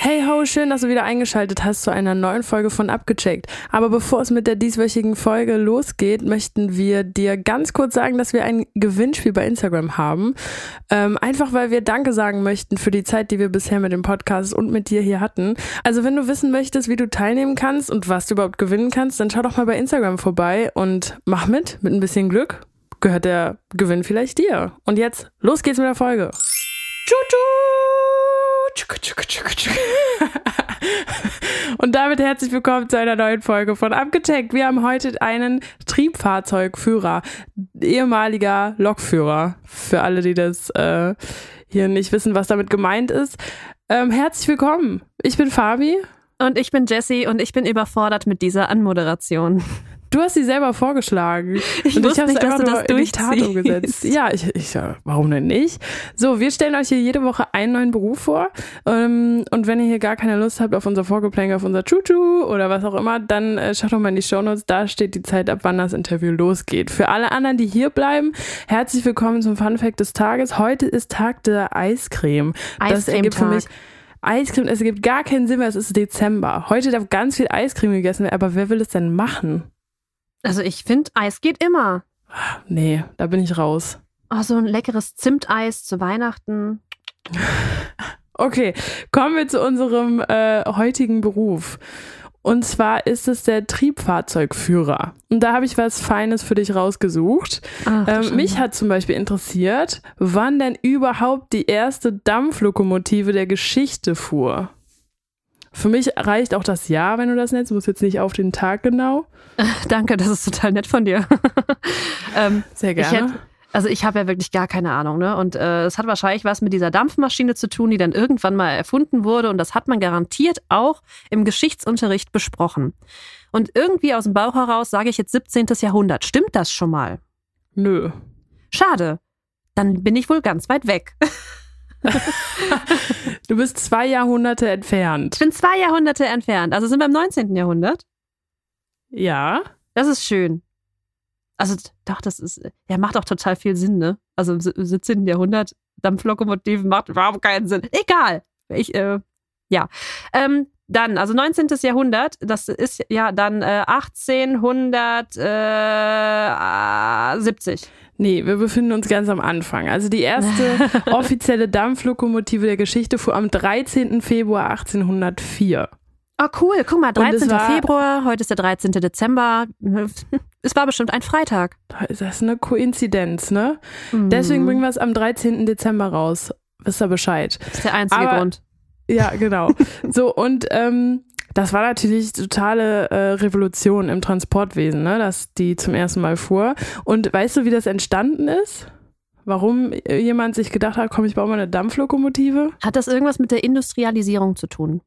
Hey ho, schön, dass du wieder eingeschaltet hast zu einer neuen Folge von Abgecheckt. Aber bevor es mit der dieswöchigen Folge losgeht, möchten wir dir ganz kurz sagen, dass wir ein Gewinnspiel bei Instagram haben. Ähm, einfach weil wir Danke sagen möchten für die Zeit, die wir bisher mit dem Podcast und mit dir hier hatten. Also wenn du wissen möchtest, wie du teilnehmen kannst und was du überhaupt gewinnen kannst, dann schau doch mal bei Instagram vorbei und mach mit. Mit ein bisschen Glück gehört der Gewinn vielleicht dir. Und jetzt, los geht's mit der Folge. Tschu-tschu! Und damit herzlich willkommen zu einer neuen Folge von Abgecheckt. Wir haben heute einen Triebfahrzeugführer, ehemaliger Lokführer. Für alle, die das äh, hier nicht wissen, was damit gemeint ist. Ähm, herzlich willkommen. Ich bin Fabi. Und ich bin Jessie und ich bin überfordert mit dieser Anmoderation. Du hast sie selber vorgeschlagen. Ich und wusste ich nicht, dass du das in die Tat umgesetzt. Ja, ich, ich, ja, warum denn nicht? So, wir stellen euch hier jede Woche einen neuen Beruf vor. Ähm, und wenn ihr hier gar keine Lust habt auf unser Vorgeplänkel, auf unser Chuchu oder was auch immer, dann äh, schaut doch mal in die Shownotes. Da steht die Zeit, ab wann das Interview losgeht. Für alle anderen, die hier bleiben, herzlich willkommen zum Fun Fact des Tages. Heute ist Tag der Eiscreme. Das ergibt für mich Eiscreme, es ergibt gar keinen Sinn mehr, es ist Dezember. Heute darf ganz viel Eiscreme gegessen werden, aber wer will es denn machen? Also ich finde, Eis geht immer. Nee, da bin ich raus. Oh, so ein leckeres Zimteis zu Weihnachten. Okay, kommen wir zu unserem äh, heutigen Beruf. Und zwar ist es der Triebfahrzeugführer. Und da habe ich was Feines für dich rausgesucht. Ach, Ähm, mich hat zum Beispiel interessiert, wann denn überhaupt die erste Dampflokomotive der Geschichte fuhr. Für mich reicht auch das Jahr, wenn du das nennst. Du musst jetzt nicht auf den Tag genau. Danke, das ist total nett von dir. ähm, Sehr ich gerne. hätte, also ich habe ja wirklich gar keine Ahnung, ne? Und äh, es hat wahrscheinlich was mit dieser Dampfmaschine zu tun, die dann irgendwann mal erfunden wurde. Und das hat man garantiert auch im Geschichtsunterricht besprochen. Und irgendwie aus dem Bauch heraus sage ich jetzt 17. Jahrhundert. Stimmt das schon mal? Nö. Schade. Dann bin ich wohl ganz weit weg. Du bist zwei Jahrhunderte Ich entfernt. bin zwei Jahrhunderte entfernt. Also sind wir im 19. Jahrhundert. Ja. Das ist schön. Also doch, das ist, ja, macht auch total viel Sinn, ne? Also im 17. Jahrhundert, Dampflokomotiven macht überhaupt keinen Sinn. Egal. Ich, äh, ja. Ähm, dann, also 19. Jahrhundert, das ist ja dann äh, 1870. Nee, wir befinden uns ganz am Anfang. Also die erste offizielle Dampflokomotive der Geschichte fuhr am 13. Februar 1804. Oh, cool. Guck mal, Und es 13. war- Februar, heute ist der 13. Dezember. Es war bestimmt ein Freitag. Das ist eine Koinzidenz, ne? Mhm. Deswegen bringen wir es am 13. Dezember raus. Wisst ihr Bescheid? Das ist der einzige Aber- Grund. Ja, genau. so, und ähm, das war natürlich totale äh, Revolution im Transportwesen, ne? dass die zum ersten Mal fuhr. Und weißt du, wie das entstanden ist? Warum jemand sich gedacht hat, komm, ich baue mal eine Dampflokomotive? Hat das irgendwas mit der Industrialisierung zu tun?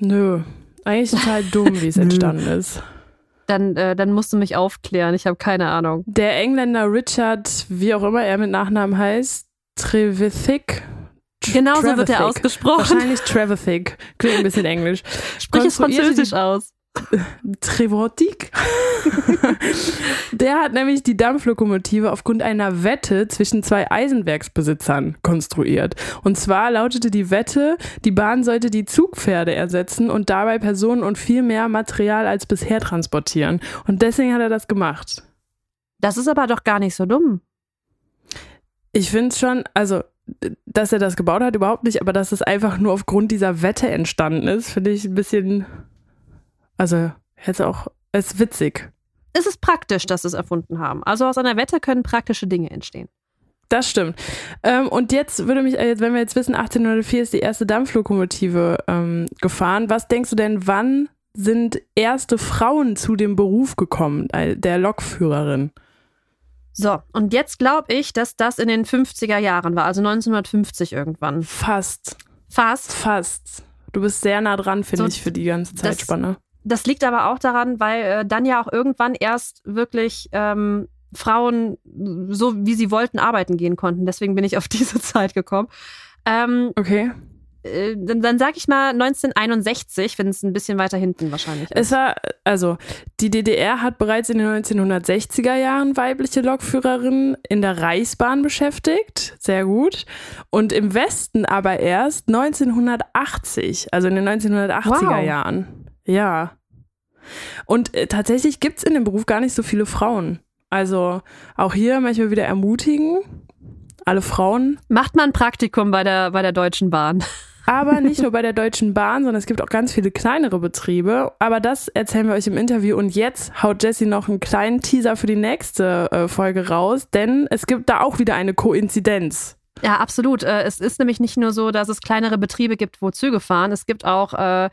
Nö. Eigentlich total dumm, wie es entstanden ist. Dann, äh, dann musst du mich aufklären. Ich habe keine Ahnung. Der Engländer Richard, wie auch immer er mit Nachnamen heißt, Trevithick. Tr- Genau so wird er ausgesprochen. Wahrscheinlich Trevithick. Klingt ein bisschen englisch. Sprich es französisch aus. Trevortik. Der hat nämlich die Dampflokomotive aufgrund einer Wette zwischen zwei Eisenwerksbesitzern konstruiert. Und zwar lautete die Wette, die Bahn sollte die Zugpferde ersetzen und dabei Personen und viel mehr Material als bisher transportieren. Und deswegen hat er das gemacht. Das ist aber doch gar nicht so dumm. Ich finde es schon, also, dass er das gebaut hat, überhaupt nicht, aber dass es einfach nur aufgrund dieser Wette entstanden ist, finde ich ein bisschen, also, hätte auch, ist witzig. Es ist praktisch, dass sie es erfunden haben. Also aus einer Wette können praktische Dinge entstehen. Das stimmt. Ähm, und jetzt würde mich, äh, wenn wir jetzt wissen, 1804 ist die erste Dampflokomotive ähm, gefahren. Was denkst du denn, wann sind erste Frauen zu dem Beruf gekommen, äh, der Lokführerin? So, und jetzt glaube ich, dass das in den 50er Jahren war, also 1950 irgendwann. Fast. Fast. Fast. Du bist sehr nah dran, finde So, ich, für die ganze das- Zeitspanne. Das liegt aber auch daran, weil äh, dann ja auch irgendwann erst wirklich ähm, Frauen, so wie sie wollten, arbeiten gehen konnten. Deswegen bin ich auf diese Zeit gekommen. Ähm, Okay. Äh, dann, dann sag ich mal 1961, wenn es ein bisschen weiter hinten wahrscheinlich ist. Es war, also, die DDR hat bereits in den 1960er Jahren weibliche Lokführerinnen in der Reichsbahn beschäftigt. Sehr gut. Und im Westen aber erst 1980, also in den 1980er Wow. Jahren. Ja. Und äh, tatsächlich gibt es in dem Beruf gar nicht so viele Frauen. Also auch hier manchmal wieder ermutigen, alle Frauen Macht man ein Praktikum bei der, bei der Deutschen Bahn. Aber nicht nur bei der Deutschen Bahn, sondern es gibt auch ganz viele kleinere Betriebe. Aber das erzählen wir euch im Interview. Und jetzt haut Jessie noch einen kleinen Teaser für die nächste äh, Folge raus, denn es gibt da auch wieder eine Koinzidenz. Ja, absolut. Äh, Es ist nämlich nicht nur so, dass es kleinere Betriebe gibt, wo Züge fahren. Es gibt auch äh,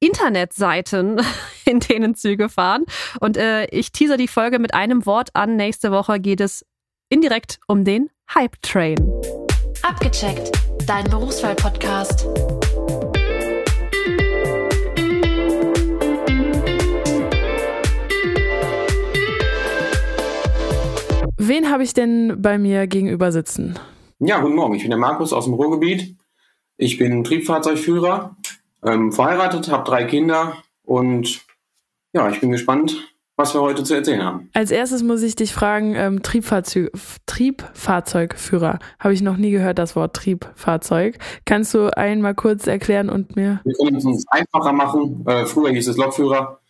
Internetseiten, in denen Züge fahren. Und äh, ich teaser die Folge mit einem Wort an. Nächste Woche geht es indirekt um den Hype Train. Abgecheckt, dein Berufswahl-Podcast. Wen habe ich denn bei mir gegenüber sitzen? Ja, guten Morgen. Ich bin der Markus aus dem Ruhrgebiet. Ich bin Triebfahrzeugführer, ähm, verheiratet, habe drei Kinder und ja, ich bin gespannt, was wir heute zu erzählen haben. Als erstes muss ich dich fragen, ähm, Triebfahrzeug, Triebfahrzeugführer. Habe ich noch nie gehört, das Wort Triebfahrzeug. Kannst du einmal kurz erklären und mir Wir können es uns einfacher machen. Äh, früher hieß es Lokführer,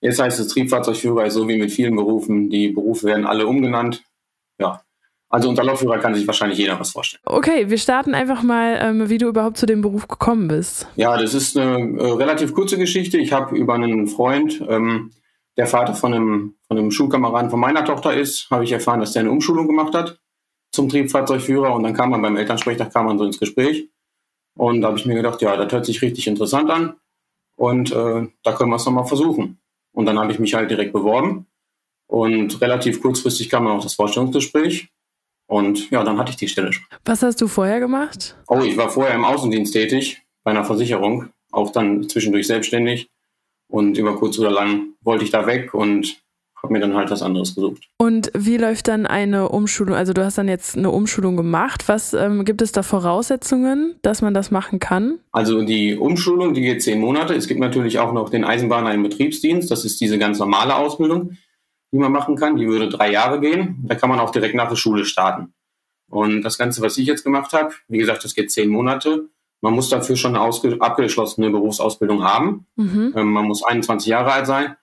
jetzt heißt es Triebfahrzeugführer, so wie mit vielen Berufen. Die Berufe werden alle umgenannt. Ja, also unter Lokführer kann sich wahrscheinlich jeder was vorstellen. Okay, wir starten einfach mal, ähm, wie du überhaupt zu dem Beruf gekommen bist. Ja, das ist eine äh, relativ kurze Geschichte. Ich habe über einen Freund, ähm, der Vater von einem, von einem Schulkameraden von meiner Tochter ist, habe ich erfahren, dass der eine Umschulung gemacht hat zum Triebfahrzeugführer und dann kam man beim Elternsprechtag kam man so ins Gespräch und da habe ich mir gedacht, ja, das hört sich richtig interessant an und äh, da können wir es nochmal versuchen. Und dann habe ich mich halt direkt beworben und relativ kurzfristig kam dann auch das Vorstellungsgespräch und ja, dann hatte ich die Stelle schon. Was hast du vorher gemacht? Oh, ich war vorher im Außendienst tätig, bei einer Versicherung, auch dann zwischendurch selbstständig. Und über kurz oder lang wollte ich da weg und habe mir dann halt was anderes gesucht. Und wie läuft dann eine Umschulung? Also du hast dann jetzt eine Umschulung gemacht. Was ähm, gibt es da Voraussetzungen, dass man das machen kann? Also die Umschulung, die geht zehn Monate. Es gibt natürlich auch noch den Eisenbahner im Betriebsdienst. Das ist diese ganz normale Ausbildung, die man machen kann. Die würde drei Jahre gehen. Da kann man auch direkt nach der Schule starten. Und das Ganze, was ich jetzt gemacht habe, wie gesagt, das geht zehn Monate. Man muss dafür schon eine abgeschlossene Berufsausbildung haben. Mhm. Ähm, man muss 21 Jahre alt sein.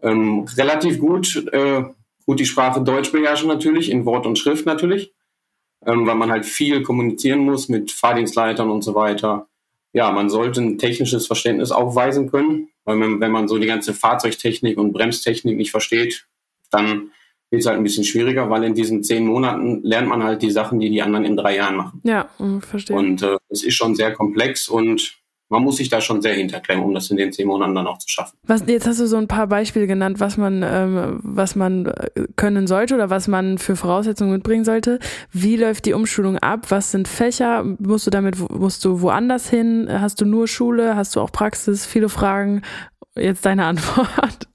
Ähm, relativ gut, äh, gut die Sprache Deutsch beherrschen natürlich, in Wort und Schrift natürlich, ähm, weil man halt viel kommunizieren muss mit Fahrdienstleitern und so weiter. Ja, man sollte ein technisches Verständnis aufweisen können, weil man, wenn man so die ganze Fahrzeugtechnik und Bremstechnik nicht versteht, dann wird es halt ein bisschen schwieriger, weil in diesen zehn Monaten lernt man halt die Sachen, die die anderen in drei Jahren machen. Ja, mm, verstehe. Und äh, es ist schon sehr komplex und man muss sich da schon sehr hinterklemmen, um das in den zehn Monaten dann auch zu schaffen. Was, jetzt hast du so ein paar Beispiele genannt, was man, ähm, was man äh, können sollte oder was man für Voraussetzungen mitbringen sollte. Wie läuft die Umschulung ab? Was sind Fächer? Musst du damit, musst du woanders hin? Hast du nur Schule? Hast du auch Praxis? Viele Fragen. Jetzt deine Antwort.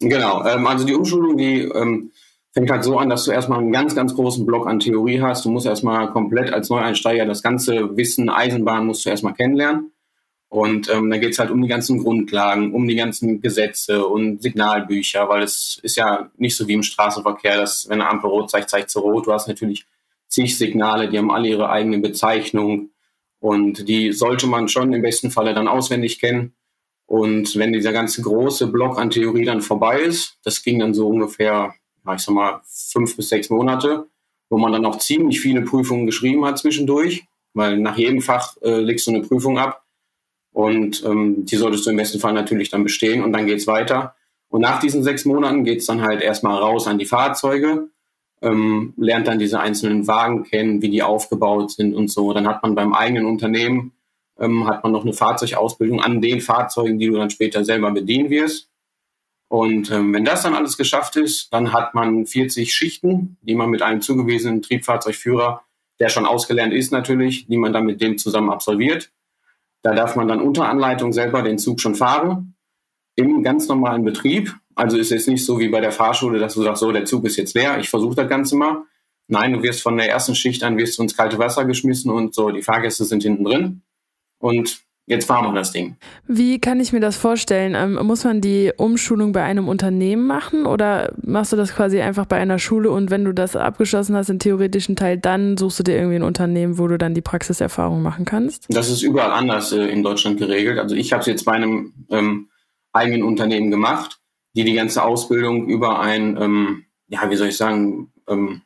Genau, ähm, also die Umschulung, die ähm, fängt halt so an, dass du erstmal einen ganz, ganz großen Block an Theorie hast. Du musst erstmal komplett als Neueinsteiger das ganze Wissen Eisenbahn musst du erstmal kennenlernen. Und ähm, da geht's halt um die ganzen Grundlagen, um die ganzen Gesetze und Signalbücher, weil es ist ja nicht so wie im Straßenverkehr, dass wenn eine Ampel rot zeigt, zeigt sie rot. Du hast natürlich zig Signale, die haben alle ihre eigene Bezeichnung und die sollte man schon im besten Falle dann auswendig kennen. Und wenn dieser ganze große Block an Theorie dann vorbei ist, das ging dann so ungefähr, ich sag mal, fünf bis sechs Monate, wo man dann auch ziemlich viele Prüfungen geschrieben hat zwischendurch, weil nach jedem Fach äh, legst du eine Prüfung ab und ähm, die solltest du im besten Fall natürlich dann bestehen und dann geht's weiter. Und nach diesen sechs Monaten geht's dann halt erstmal raus an die Fahrzeuge, ähm, lernt dann diese einzelnen Wagen kennen, wie die aufgebaut sind und so. Dann hat man beim eigenen Unternehmen ähm, hat man noch eine Fahrzeugausbildung an den Fahrzeugen, die du dann später selber bedienen wirst. Und ähm, wenn das dann alles geschafft ist, dann hat man 40 Schichten, die man mit einem zugewiesenen Triebfahrzeugführer, der schon ausgelernt ist natürlich, die man dann mit dem zusammen absolviert. Da darf man dann unter Anleitung selber den Zug schon fahren, im ganz normalen Betrieb. Also ist es nicht so wie bei der Fahrschule, dass du sagst, so, der Zug ist jetzt leer, ich versuche das Ganze mal. Nein, du wirst von der ersten Schicht an wirst du ins kalte Wasser geschmissen und so, die Fahrgäste sind hinten drin. und jetzt fahren wir das Ding. Wie kann ich mir das vorstellen? Ähm, muss man die Umschulung bei einem Unternehmen machen oder machst du das quasi einfach bei einer Schule und wenn du das abgeschlossen hast, den theoretischen Teil, dann suchst du dir irgendwie ein Unternehmen, wo du dann die Praxiserfahrung machen kannst? Das ist überall anders äh, in Deutschland geregelt. Also ich habe es jetzt bei einem ähm, eigenen Unternehmen gemacht, die die ganze Ausbildung über ein, ähm, ja, wie soll ich sagen, ähm,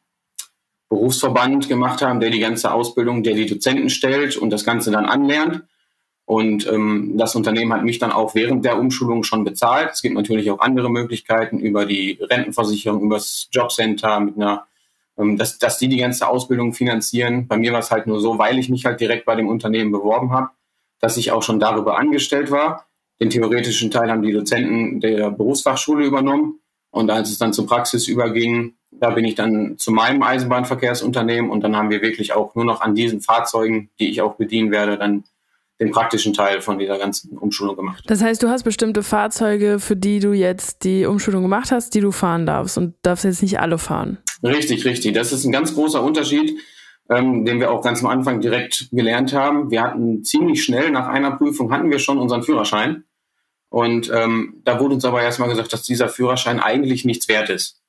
Berufsverband gemacht haben, der die ganze Ausbildung, der die Dozenten stellt und das Ganze dann anlernt. Und ähm, das Unternehmen hat mich dann auch während der Umschulung schon bezahlt. Es gibt natürlich auch andere Möglichkeiten über die Rentenversicherung, über das Jobcenter, mit einer, ähm, dass, dass die die ganze Ausbildung finanzieren. Bei mir war es halt nur so, weil ich mich halt direkt bei dem Unternehmen beworben habe, dass ich auch schon darüber angestellt war. Den theoretischen Teil haben die Dozenten der Berufsfachschule übernommen. Und als es dann zur Praxis überging, da bin ich dann zu meinem Eisenbahnverkehrsunternehmen und dann haben wir wirklich auch nur noch an diesen Fahrzeugen, die ich auch bedienen werde, dann den praktischen Teil von dieser ganzen Umschulung gemacht. Das heißt, du hast bestimmte Fahrzeuge, für die du jetzt die Umschulung gemacht hast, die du fahren darfst und darfst jetzt nicht alle fahren. Richtig, richtig. Das ist ein ganz großer Unterschied, ähm, den wir auch ganz am Anfang direkt gelernt haben. Wir hatten ziemlich schnell nach einer Prüfung hatten wir schon unseren Führerschein. Und ähm, da wurde uns aber erstmal gesagt, dass dieser Führerschein eigentlich nichts wert ist.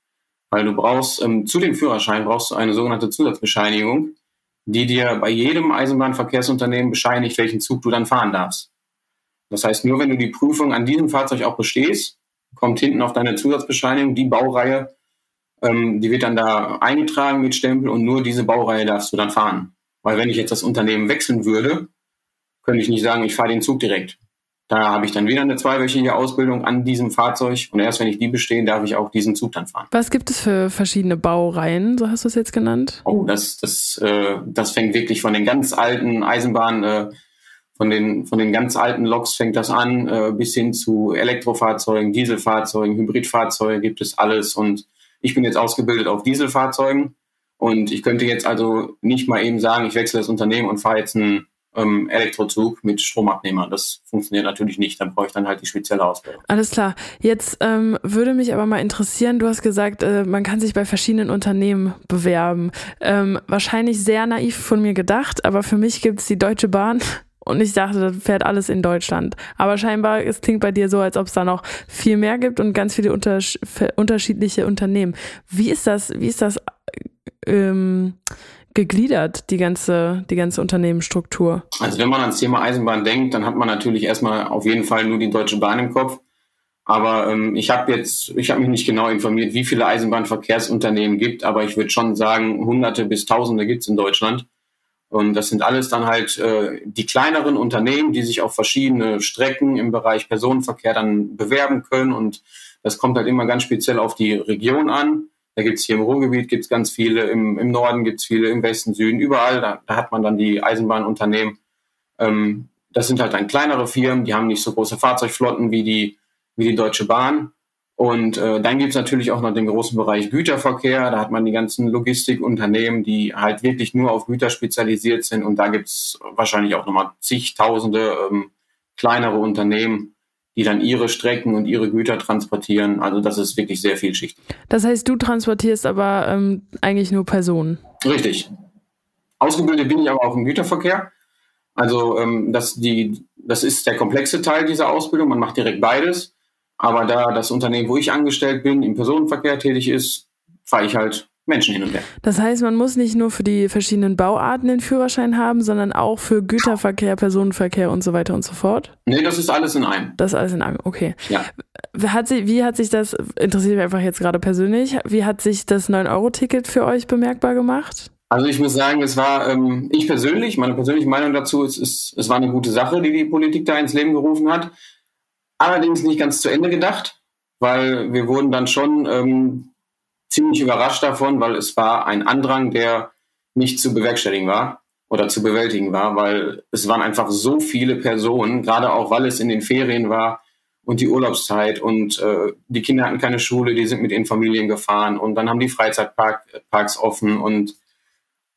Weil du brauchst, ähm, zu dem Führerschein brauchst du eine sogenannte Zusatzbescheinigung die dir bei jedem Eisenbahnverkehrsunternehmen bescheinigt, welchen Zug du dann fahren darfst. Das heißt, nur wenn du die Prüfung an diesem Fahrzeug auch bestehst, kommt hinten auf deine Zusatzbescheinigung die Baureihe, ähm, die wird dann da eingetragen mit Stempel und nur diese Baureihe darfst du dann fahren. Weil wenn ich jetzt das Unternehmen wechseln würde, könnte ich nicht sagen, ich fahre den Zug direkt. Da habe ich dann wieder eine zweiwöchige Ausbildung an diesem Fahrzeug und erst wenn ich die bestehe, darf ich auch diesen Zug dann fahren. Was gibt es für verschiedene Baureihen, so hast du es jetzt genannt? Oh, das, das, äh, das fängt wirklich von den ganz alten Eisenbahnen, äh, von, den, von den ganz alten Loks fängt das an, äh, bis hin zu Elektrofahrzeugen, Dieselfahrzeugen, Hybridfahrzeugen gibt es alles und ich bin jetzt ausgebildet auf Dieselfahrzeugen und ich könnte jetzt also nicht mal eben sagen, ich wechsle das Unternehmen und fahre jetzt ein ähm, Elektrozug mit Stromabnehmer. Das funktioniert natürlich nicht. Dann brauche ich dann halt die spezielle Ausbildung. Alles klar. Jetzt ähm, würde mich aber mal interessieren, du hast gesagt, äh, man kann sich bei verschiedenen Unternehmen bewerben. Ähm, wahrscheinlich sehr naiv von mir gedacht, aber für mich gibt es die Deutsche Bahn. Und ich dachte, das fährt alles in Deutschland. Aber scheinbar, es klingt bei dir so, als ob es da noch viel mehr gibt und ganz viele unters unterschiedliche Unternehmen. Wie ist das, wie ist das ähm, gegliedert, die ganze, die ganze Unternehmensstruktur? Also wenn man ans Thema Eisenbahn denkt, dann hat man natürlich erstmal auf jeden Fall nur die Deutsche Bahn im Kopf. Aber ähm, ich habe jetzt, ich habe mich nicht genau informiert, wie viele Eisenbahnverkehrsunternehmen gibt, aber ich würde schon sagen, Hunderte bis Tausende gibt es in Deutschland. Und das sind alles dann halt äh, die kleineren Unternehmen, die sich auf verschiedene Strecken im Bereich Personenverkehr dann bewerben können. Und das kommt halt immer ganz speziell auf die Region an. Da gibt es hier im Ruhrgebiet gibt's ganz viele, im, im Norden gibt es viele, im Westen, Süden, überall. Da, da hat man dann die Eisenbahnunternehmen. Ähm, das sind halt dann kleinere Firmen, die haben nicht so große Fahrzeugflotten wie die, wie die Deutsche Bahn. Und äh, dann gibt es natürlich auch noch den großen Bereich Güterverkehr. Da hat man die ganzen Logistikunternehmen, die halt wirklich nur auf Güter spezialisiert sind. Und da gibt es wahrscheinlich auch nochmal zigtausende ähm, kleinere Unternehmen, die dann ihre Strecken und ihre Güter transportieren. Also das ist wirklich sehr vielschichtig. Das heißt, du transportierst aber ähm, eigentlich nur Personen. Richtig. Ausgebildet bin ich aber auch im Güterverkehr. Also ähm, das, die, das ist der komplexe Teil dieser Ausbildung. Man macht direkt beides. Aber da das Unternehmen, wo ich angestellt bin, im Personenverkehr tätig ist, fahre ich halt Menschen hin und her. Das heißt, man muss nicht nur für die verschiedenen Bauarten den Führerschein haben, sondern auch für Güterverkehr, Personenverkehr und so weiter und so fort? Nee, das ist alles in einem. Das ist alles in einem, okay. Ja. Hat sie, wie hat sich das, interessiert mich einfach jetzt gerade persönlich, wie hat sich das 9-Euro-Ticket für euch bemerkbar gemacht? Also ich muss sagen, es war, ähm, ich persönlich, meine persönliche Meinung dazu ist, ist, es war eine gute Sache, die die Politik da ins Leben gerufen hat. Allerdings nicht ganz zu Ende gedacht, weil wir wurden dann schon ähm, ziemlich überrascht davon, weil es war ein Andrang, der nicht zu bewerkstelligen war oder zu bewältigen war, weil es waren einfach so viele Personen, gerade auch weil es in den Ferien war und die Urlaubszeit und äh, die Kinder hatten keine Schule, die sind mit ihren Familien gefahren und dann haben die Freizeitparks offen und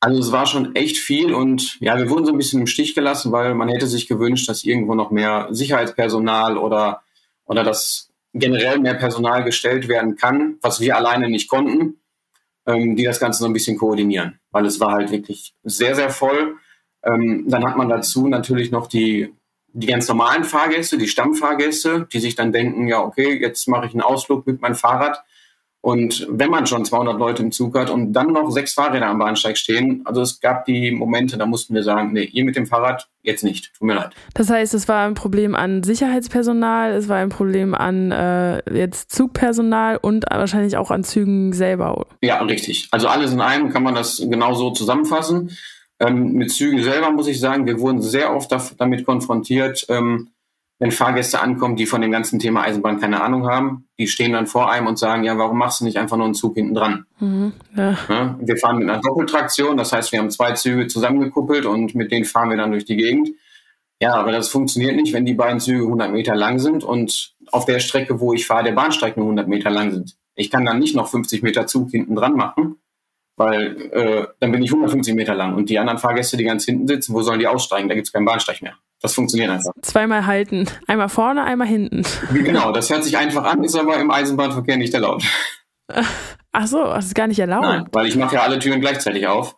also es war schon echt viel und ja, wir wurden so ein bisschen im Stich gelassen, weil man hätte sich gewünscht, dass irgendwo noch mehr Sicherheitspersonal oder oder das generell mehr Personal gestellt werden kann, was wir alleine nicht konnten, ähm, die das Ganze so ein bisschen koordinieren. Weil es war halt wirklich sehr, sehr voll. Ähm, dann hat man dazu natürlich noch die, die ganz normalen Fahrgäste, die Stammfahrgäste, die sich dann denken, ja, okay, jetzt mache ich einen Ausflug mit meinem Fahrrad und wenn man schon 200 Leute im Zug hat und dann noch sechs Fahrräder am Bahnsteig stehen, also es gab die Momente, da mussten wir sagen, nee, ihr mit dem Fahrrad jetzt nicht, tut mir leid. Das heißt, es war ein Problem an Sicherheitspersonal, es war ein Problem an äh, jetzt Zugpersonal und wahrscheinlich auch an Zügen selber. Ja, richtig. Also alles in einem kann man das genau so zusammenfassen. Ähm, mit Zügen selber muss ich sagen, wir wurden sehr oft damit konfrontiert, ähm, wenn Fahrgäste ankommen, die von dem ganzen Thema Eisenbahn keine Ahnung haben, die stehen dann vor einem und sagen, ja, warum machst du nicht einfach nur einen Zug hinten dran? Mhm, ja. Ja, wir fahren mit einer Doppeltraktion, das heißt, wir haben zwei Züge zusammengekuppelt und mit denen fahren wir dann durch die Gegend. Ja, aber das funktioniert nicht, wenn die beiden Züge 100 Meter lang sind und auf der Strecke, wo ich fahre, der Bahnsteig nur 100 Meter lang sind. Ich kann dann nicht noch 50 Meter Zug hinten dran machen, weil äh, dann bin ich 150 Meter lang und die anderen Fahrgäste, die ganz hinten sitzen, wo sollen die aussteigen? Da gibt es keinen Bahnsteig mehr. Das funktioniert einfach. Zweimal halten. Einmal vorne, einmal hinten. Genau, das hört sich einfach an, ist aber im Eisenbahnverkehr nicht erlaubt. Ach so, das ist gar nicht erlaubt. Nein, weil ich mache ja alle Türen gleichzeitig auf.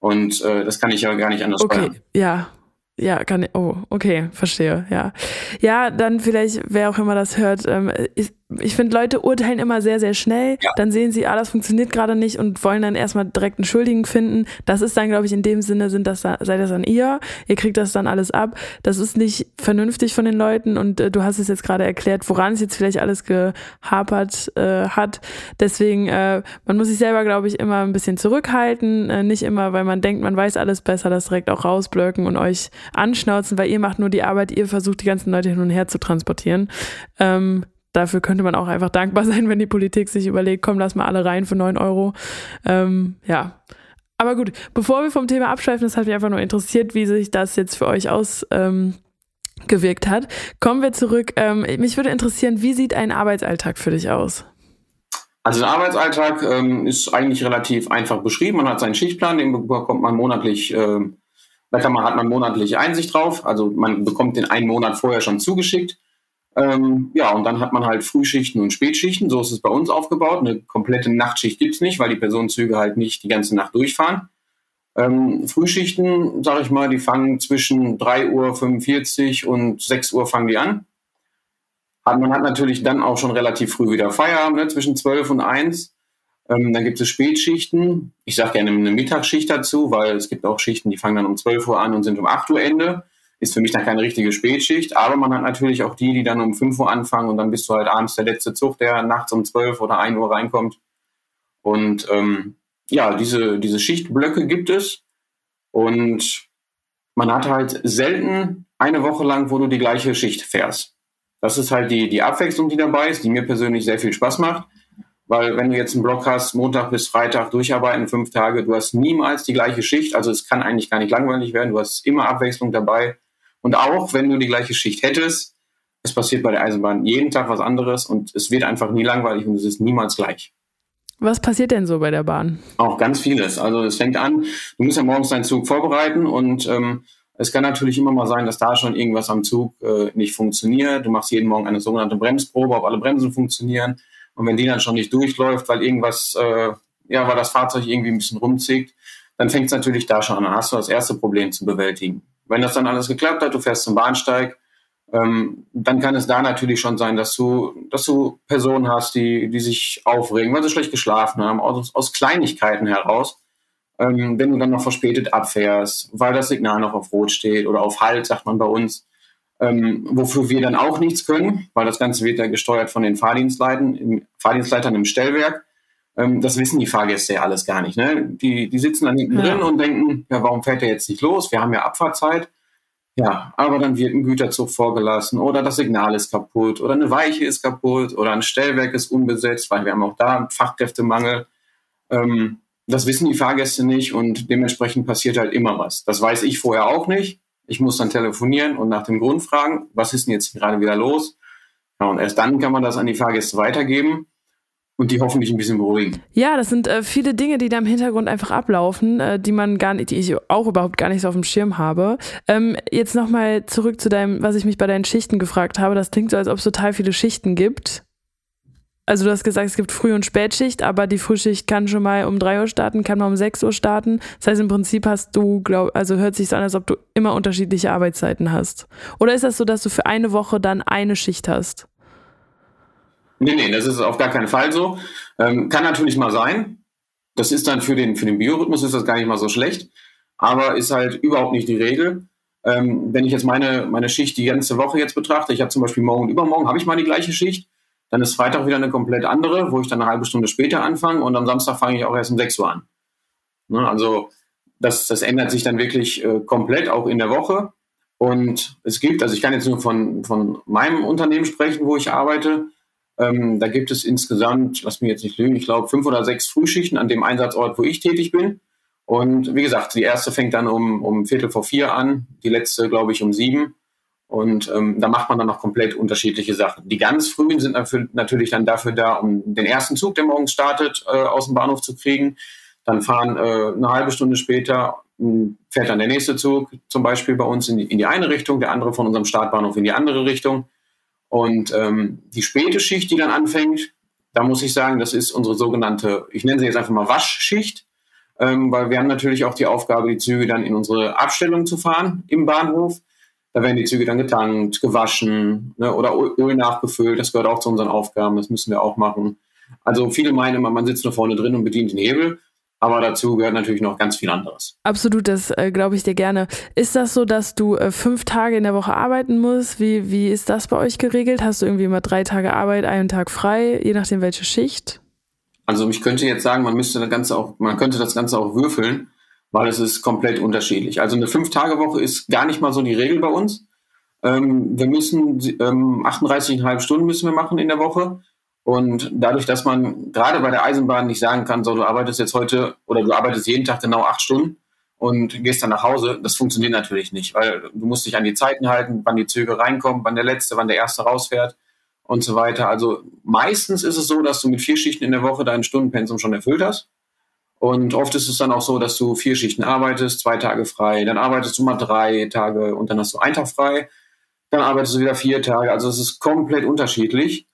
Und äh, das kann ich ja gar nicht anders Okay, steuern. ja. Ja, kann ich. Oh, okay, verstehe, ja. Ja, dann vielleicht, wer auch immer das hört, ähm, ich, ich finde, Leute urteilen immer sehr, sehr schnell. Ja. Dann sehen sie, ah, das funktioniert gerade nicht und wollen dann erstmal direkt einen Schuldigen finden. Das ist dann, glaube ich, in dem Sinne, sind das, seid das dann ihr. Ihr kriegt das dann alles ab. Das ist nicht vernünftig von den Leuten und äh, du hast es jetzt gerade erklärt, woran es jetzt vielleicht alles gehapert äh, hat. Deswegen, äh, man muss sich selber, glaube ich, immer ein bisschen zurückhalten. Äh, nicht immer, weil man denkt, man weiß alles besser, das direkt auch rausblöcken und euch anschnauzen, weil ihr macht nur die Arbeit, ihr versucht die ganzen Leute hin und her zu transportieren. Ähm, dafür könnte man auch einfach dankbar sein, wenn die Politik sich überlegt, komm, lass mal alle rein für neun Euro. Ähm, ja. Aber gut, bevor wir vom Thema abschweifen, das hat mich einfach nur interessiert, wie sich das jetzt für euch aus ähm, gewirkt hat. Kommen wir zurück. Ähm, mich würde interessieren, wie sieht ein Arbeitsalltag für dich aus? Also der Arbeitsalltag ähm, ist eigentlich relativ einfach beschrieben. Man hat seinen Schichtplan, den bekommt man monatlich, äh, da kann man, hat man monatlich Einsicht drauf. Also man bekommt den einen Monat vorher schon zugeschickt. Ähm, ja, und dann hat man halt Frühschichten und Spätschichten. So ist es bei uns aufgebaut. Eine komplette Nachtschicht gibt's nicht, weil die Personenzüge halt nicht die ganze Nacht durchfahren. Ähm, Frühschichten, sage ich mal, die fangen zwischen 3.45 Uhr und 6 Uhr fangen die an. Hat, man hat natürlich dann auch schon relativ früh wieder Feierabend, ne, zwischen 12 und 1. Ähm, dann gibt es Spätschichten. Ich sage gerne eine Mittagsschicht dazu, weil es gibt auch Schichten, die fangen dann um 12 Uhr an und sind um 8 Uhr Ende ist für mich dann keine richtige Spätschicht, aber man hat natürlich auch die, die dann um 5 Uhr anfangen und dann bist du halt abends der letzte Zug, der nachts um 12 oder 1 Uhr reinkommt. Und ähm, ja, diese, diese Schichtblöcke gibt es und man hat halt selten eine Woche lang, wo du die gleiche Schicht fährst. Das ist halt die, die Abwechslung, die dabei ist, die mir persönlich sehr viel Spaß macht. Weil wenn du jetzt einen Block hast, Montag bis Freitag durcharbeiten, fünf Tage, du hast niemals die gleiche Schicht. Also es kann eigentlich gar nicht langweilig werden. Du hast immer Abwechslung dabei. Und auch wenn du die gleiche Schicht hättest, es passiert bei der Eisenbahn jeden Tag was anderes und es wird einfach nie langweilig und es ist niemals gleich. Was passiert denn so bei der Bahn? Auch ganz vieles. Also es fängt an, du musst ja morgens deinen Zug vorbereiten und ähm, es kann natürlich immer mal sein, dass da schon irgendwas am Zug äh, nicht funktioniert. Du machst jeden Morgen eine sogenannte Bremsprobe, ob alle Bremsen funktionieren. Und wenn die dann schon nicht durchläuft, weil irgendwas, äh, ja, weil das Fahrzeug irgendwie ein bisschen rumzieht, dann fängt es natürlich da schon an. Dann hast du das erste Problem zu bewältigen. Wenn das dann alles geklappt hat, du fährst zum Bahnsteig, ähm, dann kann es da natürlich schon sein, dass du, dass du Personen hast, die, die sich aufregen, weil sie schlecht geschlafen haben, aus, aus Kleinigkeiten heraus. Ähm, wenn du dann noch verspätet abfährst, weil das Signal noch auf Rot steht oder auf Halt, sagt man bei uns, ähm, wofür wir dann auch nichts können, weil das Ganze wird ja gesteuert von den Fahrdienstleitern im, Fahrdienstleitern im Stellwerk. Ähm, das wissen die Fahrgäste ja alles gar nicht. Ne? Die, die sitzen dann hinten ja. drin und denken, ja, warum fährt er jetzt nicht los? Wir haben ja Abfahrtzeit. Ja, aber dann wird ein Güterzug vorgelassen oder das Signal ist kaputt oder eine Weiche ist kaputt oder ein Stellwerk ist unbesetzt, weil wir haben auch da Fachkräftemangel. Ähm, das wissen die Fahrgäste nicht und dementsprechend passiert halt immer was. Das weiß ich vorher auch nicht. Ich muss dann telefonieren und nach dem Grund fragen, was ist denn jetzt gerade wieder los? Ja, und erst dann kann man das an die Fahrgäste weitergeben und die hoffentlich ein bisschen beruhigen. Ja, das sind äh, viele Dinge, die da im Hintergrund einfach ablaufen, äh, die man gar nicht, die ich auch überhaupt gar nicht so auf dem Schirm habe. Ähm, jetzt nochmal zurück zu deinem, was ich mich bei deinen Schichten gefragt habe. Das klingt so, als ob es total viele Schichten gibt. also du hast gesagt, es gibt Früh- und Spätschicht, aber die Frühschicht kann schon mal um drei Uhr starten, kann mal um sechs Uhr starten. Das heißt, im Prinzip hast du, glaub, also hört sich so an, als ob du immer unterschiedliche Arbeitszeiten hast. Oder ist das so, dass du für eine Woche dann eine Schicht hast? Nee, nee, das ist auf gar keinen Fall so. Ähm, kann natürlich mal sein. Das ist dann für den, für den Biorhythmus ist das gar nicht mal so schlecht, aber ist halt überhaupt nicht die Regel. Ähm, wenn ich jetzt meine, meine Schicht die ganze Woche jetzt betrachte, ich habe zum Beispiel morgen und übermorgen habe ich mal die gleiche Schicht, dann ist Freitag wieder eine komplett andere, wo ich dann eine halbe Stunde später anfange und am Samstag fange ich auch erst um 6 Uhr an. Ne, also das, das ändert sich dann wirklich äh, komplett, auch in der Woche. Und es gibt, also ich kann jetzt nur von, von meinem Unternehmen sprechen, wo ich arbeite. Ähm, da gibt es insgesamt, lass mich jetzt nicht lügen, ich glaube fünf oder sechs Frühschichten an dem Einsatzort, wo ich tätig bin. Und wie gesagt, die erste fängt dann um, um Viertel vor vier an, die letzte, glaube ich, um sieben. Und ähm, da macht man dann noch komplett unterschiedliche Sachen. Die ganz frühen sind dafür, natürlich dann dafür da, um den ersten Zug, der morgens startet, äh, aus dem Bahnhof zu kriegen. Dann fahren äh, eine halbe Stunde später, fährt dann der nächste Zug, zum Beispiel bei uns in die, in die eine Richtung, der andere von unserem Startbahnhof in die andere Richtung. Und ähm, die späte Schicht, die dann anfängt, da muss ich sagen, das ist unsere sogenannte, ich nenne sie jetzt einfach mal Waschschicht, ähm, weil wir haben natürlich auch die Aufgabe, die Züge dann in unsere Abstellung zu fahren im Bahnhof. Da werden die Züge dann getankt, gewaschen ne, oder Öl nachgefüllt. Das gehört auch zu unseren Aufgaben. Das müssen wir auch machen. Also viele meinen immer, man sitzt nur vorne drin und bedient den Hebel. Aber dazu gehört natürlich noch ganz viel anderes. Absolut, das äh, glaube ich dir gerne. Ist das so, dass du äh, fünf Tage in der Woche arbeiten musst? Wie, wie ist das bei euch geregelt? Hast du irgendwie immer drei Tage Arbeit, einen Tag frei, je nachdem welche Schicht? Also ich könnte jetzt sagen, man müsste das Ganze auch, man könnte das Ganze auch würfeln weil es ist komplett unterschiedlich. Also eine Fünf-Tage-Woche ist gar nicht mal so die Regel bei uns. Ähm, wir müssen ähm, 38,5 Stunden müssen wir machen in der Woche. Und dadurch, dass man gerade bei der Eisenbahn nicht sagen kann, so du arbeitest jetzt heute oder du arbeitest jeden Tag genau acht Stunden und gehst dann nach Hause, das funktioniert natürlich nicht, weil du musst dich an die Zeiten halten, wann die Züge reinkommen, wann der letzte, wann der erste rausfährt und so weiter. Also meistens ist es so, dass du mit vier Schichten in der Woche deinen Stundenpensum schon erfüllt hast. Und oft ist es dann auch so, dass du vier Schichten arbeitest, zwei Tage frei, dann arbeitest du mal drei Tage und dann hast du einen Tag frei, dann arbeitest du wieder vier Tage. Also es ist komplett unterschiedlich.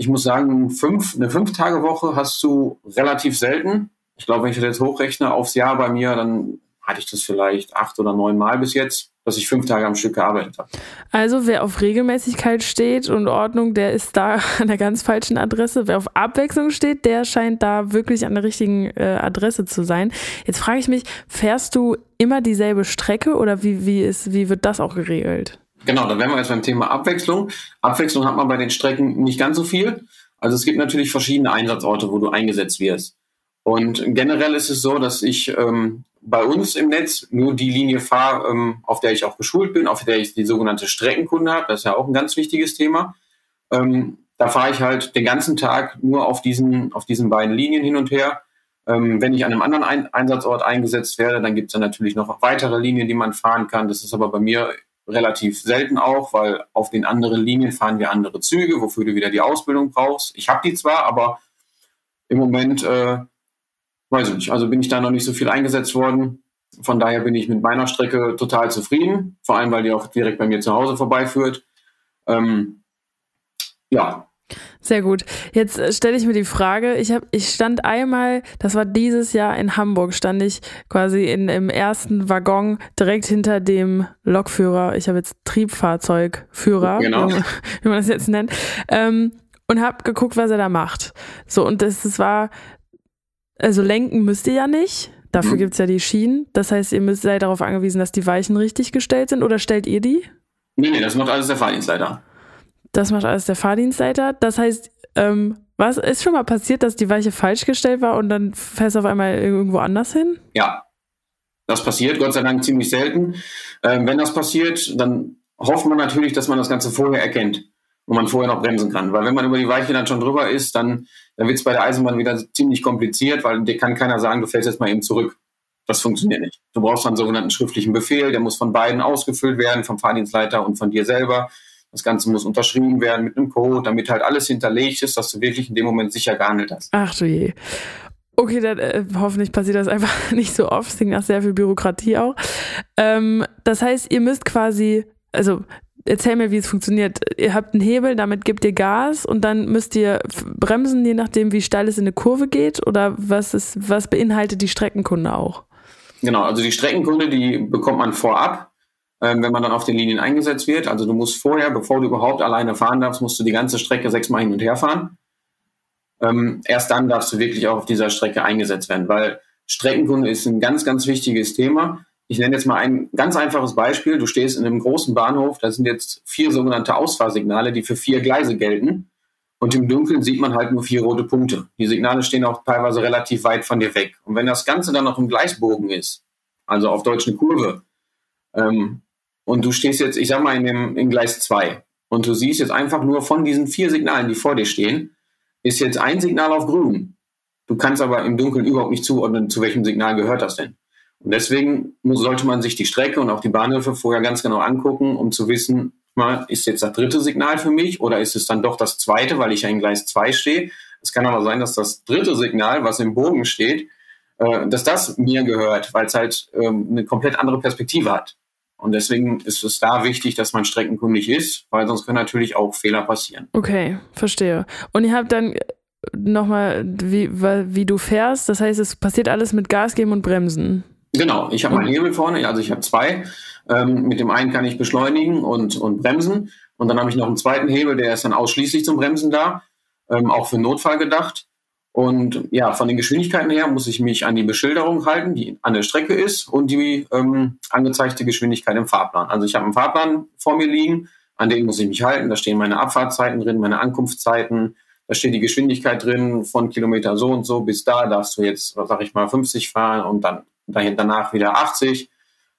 Ich muss sagen, fünf, eine Fünf-Tage-Woche hast du relativ selten. Ich glaube, wenn ich das jetzt hochrechne aufs Jahr bei mir, dann hatte ich das vielleicht acht oder neun Mal bis jetzt dass ich fünf Tage am Stück gearbeitet habe. Also wer auf Regelmäßigkeit steht und Ordnung, der ist da an der ganz falschen Adresse. Wer auf Abwechslung steht, der scheint da wirklich an der richtigen äh, Adresse zu sein. Jetzt frage ich mich, fährst du immer dieselbe Strecke oder wie, wie, ist, wie wird das auch geregelt? Genau, dann wären wir jetzt beim Thema Abwechslung. Abwechslung hat man bei den Strecken nicht ganz so viel. Also es gibt natürlich verschiedene Einsatzorte, wo du eingesetzt wirst. Und generell ist es so, dass ich ähm, bei uns im Netz nur die Linie fahre, ähm, auf der ich auch geschult bin, auf der ich die sogenannte Streckenkunde habe. Das ist ja auch ein ganz wichtiges Thema. Ähm, da fahre ich halt den ganzen Tag nur auf diesen, auf diesen beiden Linien hin und her. Ähm, wenn ich an einem anderen Ein Einsatzort eingesetzt werde, dann gibt es dann natürlich noch weitere Linien, die man fahren kann. Das ist aber bei mir relativ selten auch, weil auf den anderen Linien fahren wir andere Züge, wofür du wieder die Ausbildung brauchst. Ich habe die zwar, aber im Moment äh, weiß ich nicht. Also bin ich da noch nicht so viel eingesetzt worden. Von daher bin ich mit meiner Strecke total zufrieden. Vor allem, weil die auch direkt bei mir zu Hause vorbeiführt. Ähm, ja. Sehr gut. Jetzt äh, stelle ich mir die Frage, ich habe, ich stand einmal, das war dieses Jahr in Hamburg, stand ich quasi in, im ersten Waggon direkt hinter dem Lokführer. Ich habe jetzt Triebfahrzeugführer, genau. wie, wie man das jetzt nennt, ähm, und habe geguckt, was er da macht. So und das, das war also lenken müsst ihr ja nicht. Dafür mhm. gibt es ja die Schienen. Das heißt, ihr müsst seid darauf angewiesen, dass die Weichen richtig gestellt sind oder stellt ihr die? Nee, nee, das macht alles der Fahrdienstleiter. Das macht alles der Fahrdienstleiter. Das heißt, ähm, was ist schon mal passiert, dass die Weiche falsch gestellt war und dann fährst du auf einmal irgendwo anders hin? Ja, das passiert Gott sei Dank ziemlich selten. Ähm, wenn das passiert, dann hofft man natürlich, dass man das Ganze vorher erkennt und man vorher noch bremsen kann. Weil wenn man über die Weiche dann schon drüber ist, dann, dann wird es bei der Eisenbahn wieder ziemlich kompliziert, weil dir kann keiner sagen, du fällst jetzt mal eben zurück. Das funktioniert nicht. Du brauchst einen sogenannten schriftlichen Befehl, der muss von beiden ausgefüllt werden, vom Fahrdienstleiter und von dir selber. Das Ganze muss unterschrieben werden mit einem Code, damit halt alles hinterlegt ist, dass du wirklich in dem Moment sicher gehandelt hast. Ach du je. Okay, dann äh, hoffentlich passiert das einfach nicht so oft. Es klingt nach sehr viel Bürokratie auch. Ähm, das heißt, ihr müsst quasi, also erzähl mir, wie es funktioniert. Ihr habt einen Hebel, damit gebt ihr Gas und dann müsst ihr bremsen, je nachdem, wie steil es in eine Kurve geht oder was ist, was beinhaltet die Streckenkunde auch? Genau, also die Streckenkunde, die bekommt man vorab, ähm, wenn man dann auf den Linien eingesetzt wird. Also du musst vorher, bevor du überhaupt alleine fahren darfst, musst du die ganze Strecke sechsmal hin und her fahren. Ähm, erst dann darfst du wirklich auch auf dieser Strecke eingesetzt werden, weil Streckenkunde ist ein ganz, ganz wichtiges Thema. Ich nenne jetzt mal ein ganz einfaches Beispiel. Du stehst in einem großen Bahnhof, da sind jetzt vier sogenannte Ausfahrsignale, die für vier Gleise gelten. Und im Dunkeln sieht man halt nur vier rote Punkte. Die Signale stehen auch teilweise relativ weit von dir weg. Und wenn das Ganze dann noch im Gleisbogen ist, also auf Deutsch eine Kurve, ähm, und du stehst jetzt, ich sag mal, in, dem, in Gleis 2 und du siehst jetzt einfach nur von diesen vier Signalen, die vor dir stehen, ist jetzt ein Signal auf grün. Du kannst aber im Dunkeln überhaupt nicht zuordnen, zu welchem Signal gehört das denn. Und deswegen muss, sollte man sich die Strecke und auch die Bahnhöfe vorher ganz genau angucken, um zu wissen, mal, ist jetzt das dritte Signal für mich oder ist es dann doch das zweite, weil ich ja in Gleis 2 stehe. Es kann aber sein, dass das dritte Signal, was im Bogen steht, äh, dass das mir gehört, weil es halt ähm, eine komplett andere Perspektive hat. Und deswegen ist es da wichtig, dass man streckenkundig ist, weil sonst können natürlich auch Fehler passieren. Okay, verstehe. Und ihr habt dann nochmal, wie, wie du fährst, das heißt, es passiert alles mit Gas geben und Bremsen. Genau, ich habe meinen Hebel vorne, also ich habe zwei. Ähm, mit dem einen kann ich beschleunigen und, und bremsen. Und dann habe ich noch einen zweiten Hebel, der ist dann ausschließlich zum Bremsen da, ähm, auch für Notfall gedacht. Und ja, von den Geschwindigkeiten her muss ich mich an die Beschilderung halten, die an der Strecke ist und die ähm, angezeigte Geschwindigkeit im Fahrplan. Also ich habe einen Fahrplan vor mir liegen, an den muss ich mich halten. Da stehen meine Abfahrtzeiten drin, meine Ankunftszeiten. Da steht die Geschwindigkeit drin von Kilometer so und so bis da darfst du jetzt, sag ich mal, 50 fahren und dann danach wieder 80.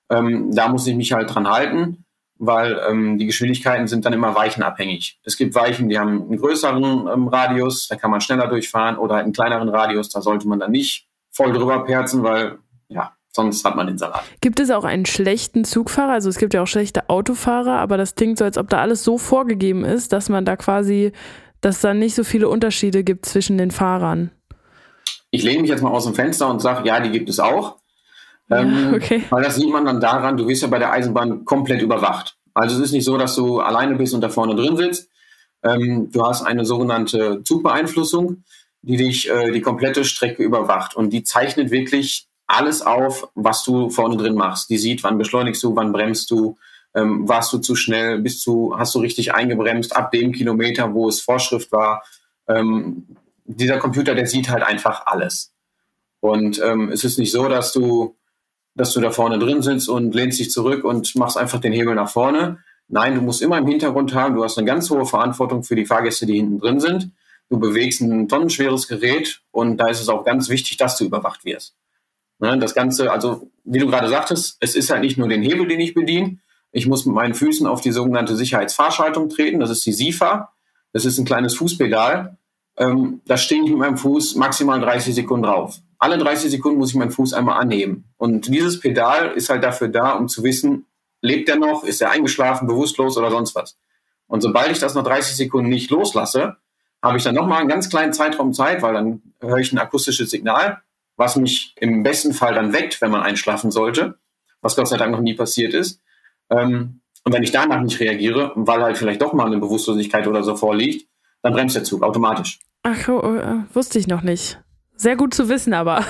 Ähm, da muss ich mich halt dran halten, weil ähm, die Geschwindigkeiten sind dann immer weichenabhängig. Es gibt Weichen, die haben einen größeren ähm, Radius, da kann man schneller durchfahren oder halt einen kleineren Radius, da sollte man dann nicht voll drüber perzen, weil ja, sonst hat man den Salat. Gibt es auch einen schlechten Zugfahrer? Also es gibt ja auch schlechte Autofahrer, aber das klingt so, als ob da alles so vorgegeben ist, dass man da quasi, dass da nicht so viele Unterschiede gibt zwischen den Fahrern. Ich lehne mich jetzt mal aus dem Fenster und sage, ja, die gibt es auch. Ähm, okay. Weil das sieht man dann daran, du wirst ja bei der Eisenbahn komplett überwacht. Also es ist nicht so, dass du alleine bist und da vorne drin sitzt. Ähm, du hast eine sogenannte Zugbeeinflussung, die dich äh, die komplette Strecke überwacht. Und die zeichnet wirklich alles auf, was du vorne drin machst. Die sieht, wann beschleunigst du, wann bremst du, ähm, warst du zu schnell, bist du, hast du richtig eingebremst, ab dem Kilometer, wo es Vorschrift war. Ähm, dieser Computer, der sieht halt einfach alles. Und ähm, es ist nicht so, dass du dass du da vorne drin sitzt und lehnst dich zurück und machst einfach den Hebel nach vorne. Nein, du musst immer im Hintergrund haben, du hast eine ganz hohe Verantwortung für die Fahrgäste, die hinten drin sind. Du bewegst ein tonnenschweres Gerät und da ist es auch ganz wichtig, dass du überwacht wirst. Ne, das Ganze, also wie du gerade sagtest, es ist halt nicht nur den Hebel, den ich bediene. Ich muss mit meinen Füßen auf die sogenannte Sicherheitsfahrschaltung treten. Das ist die SIFA. Das ist ein kleines Fußpedal. Ähm, da stehe ich mit meinem Fuß maximal 30 Sekunden drauf alle 30 Sekunden muss ich meinen Fuß einmal anheben. Und dieses Pedal ist halt dafür da, um zu wissen, lebt er noch, ist er eingeschlafen, bewusstlos oder sonst was. Und sobald ich das nach 30 Sekunden nicht loslasse, habe ich dann nochmal einen ganz kleinen Zeitraum Zeit, weil dann höre ich ein akustisches Signal, was mich im besten Fall dann weckt, wenn man einschlafen sollte, was Gott sei Dank noch nie passiert ist. Ähm, und wenn ich danach nicht reagiere, weil halt vielleicht doch mal eine Bewusstlosigkeit oder so vorliegt, dann bremst der Zug automatisch. Ach, oh, äh, wusste ich noch nicht. Sehr gut zu wissen, aber.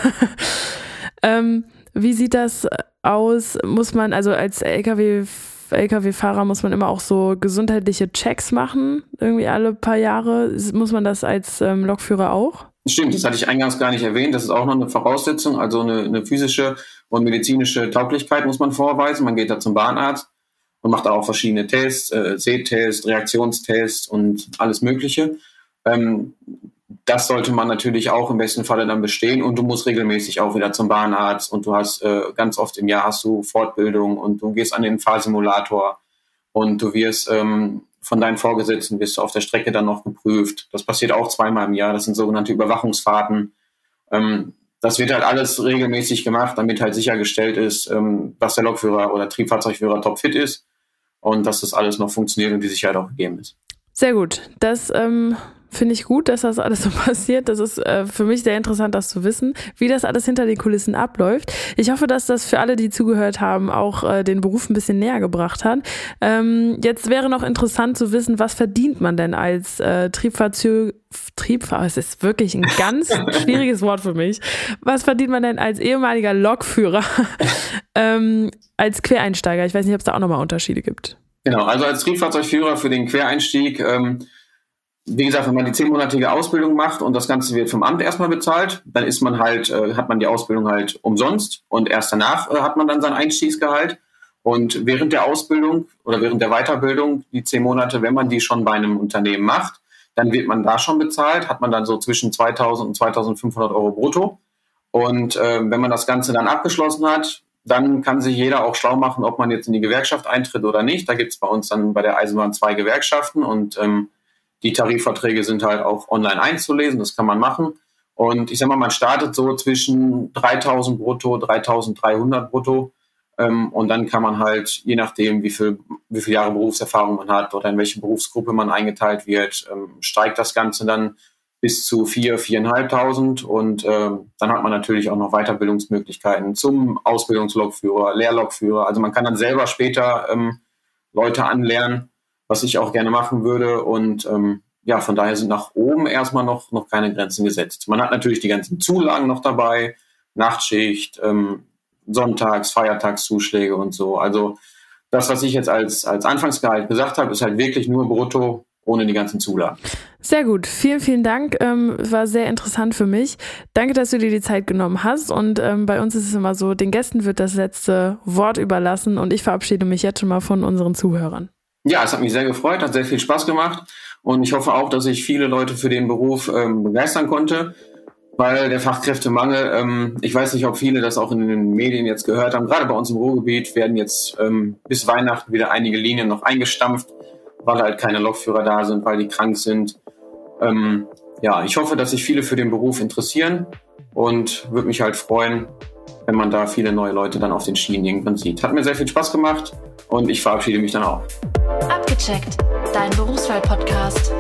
ähm, wie sieht das aus? Muss man, also als LKW, LKW-Fahrer muss man immer auch so gesundheitliche Checks machen, irgendwie alle paar Jahre. Muss man das als ähm, Lokführer auch? Stimmt, das hatte ich eingangs gar nicht erwähnt. Das ist auch noch eine Voraussetzung. Also eine, eine physische und medizinische Tauglichkeit muss man vorweisen. Man geht da zum Bahnarzt und macht auch verschiedene Tests, äh, Sehtests, Reaktionstests und alles Mögliche. Ähm, das sollte man natürlich auch im besten Falle dann bestehen und du musst regelmäßig auch wieder zum Bahnarzt und du hast äh, ganz oft im Jahr hast du Fortbildung und du gehst an den Fahrsimulator und du wirst ähm, von deinen Vorgesetzten bist du auf der Strecke dann noch geprüft. Das passiert auch zweimal im Jahr. Das sind sogenannte Überwachungsfahrten. Ähm, das wird halt alles regelmäßig gemacht, damit halt sichergestellt ist, ähm, dass der Lokführer oder Triebfahrzeugführer topfit ist und dass das alles noch funktioniert und die Sicherheit auch gegeben ist. Sehr gut. Das ähm, finde ich gut, dass das alles so passiert. Das ist äh, für mich sehr interessant, das zu wissen, wie das alles hinter den Kulissen abläuft. Ich hoffe, dass das für alle, die zugehört haben, auch äh, den Beruf ein bisschen näher gebracht hat. Ähm, jetzt wäre noch interessant zu wissen, was verdient man denn als äh, Triebfahrzeug Triebfahrer, es ist wirklich ein ganz schwieriges Wort für mich. Was verdient man denn als ehemaliger Lokführer, ähm, als Quereinsteiger? Ich weiß nicht, ob es da auch nochmal Unterschiede gibt. Genau, also als Triebfahrzeugführer für den Quereinstieg, ähm, wie gesagt, wenn man die zehnmonatige Ausbildung macht und das Ganze wird vom Amt erstmal bezahlt, dann ist man halt, äh, hat man die Ausbildung halt umsonst und erst danach äh, hat man dann sein Einstiegsgehalt. Und während der Ausbildung oder während der Weiterbildung, die zehn Monate, wenn man die schon bei einem Unternehmen macht, dann wird man da schon bezahlt, hat man dann so zwischen 2000 und 2500 Euro brutto. Und äh, wenn man das Ganze dann abgeschlossen hat, dann kann sich jeder auch schlau machen, ob man jetzt in die Gewerkschaft eintritt oder nicht. Da gibt es bei uns dann bei der Eisenbahn zwei Gewerkschaften und ähm, die Tarifverträge sind halt auch online einzulesen, das kann man machen. Und ich sag mal, man startet so zwischen 3000 brutto, 3300 brutto. Ähm, und dann kann man halt, je nachdem, wie viel, wie viele Jahre Berufserfahrung man hat oder in welche Berufsgruppe man eingeteilt wird, ähm, steigt das Ganze dann bis zu vier, viereinhalbtausend. Und ähm, dann hat man natürlich auch noch Weiterbildungsmöglichkeiten zum Ausbildungslokführer, Lehrlokführer. Also man kann dann selber später ähm, Leute anlernen, was ich auch gerne machen würde. Und ähm, ja, von daher sind nach oben erstmal noch, noch keine Grenzen gesetzt. Man hat natürlich die ganzen Zulagen noch dabei, Nachtschicht, ähm, Sonntags-, Feiertagszuschläge und so. Also das, was ich jetzt als, als Anfangsgehalt gesagt habe, ist halt wirklich nur brutto ohne die ganzen Zulagen. Sehr gut. Vielen, vielen Dank. Ähm, war sehr interessant für mich. Danke, dass du dir die Zeit genommen hast. Und ähm, bei uns ist es immer so, den Gästen wird das letzte Wort überlassen und ich verabschiede mich jetzt schon mal von unseren Zuhörern. Ja, es hat mich sehr gefreut, hat sehr viel Spaß gemacht und ich hoffe auch, dass ich viele Leute für den Beruf ähm, begeistern konnte, weil der Fachkräftemangel, ähm, ich weiß nicht, ob viele das auch in den Medien jetzt gehört haben, gerade bei uns im Ruhrgebiet werden jetzt ähm, bis Weihnachten wieder einige Linien noch eingestampft weil halt keine Lokführer da sind, weil die krank sind. Ähm, ja, ich hoffe, dass sich viele für den Beruf interessieren und würde mich halt freuen, wenn man da viele neue Leute dann auf den Schienen irgendwann sieht. Hat mir sehr viel Spaß gemacht und ich verabschiede mich dann auch. Abgecheckt, dein Berufswahl-Podcast.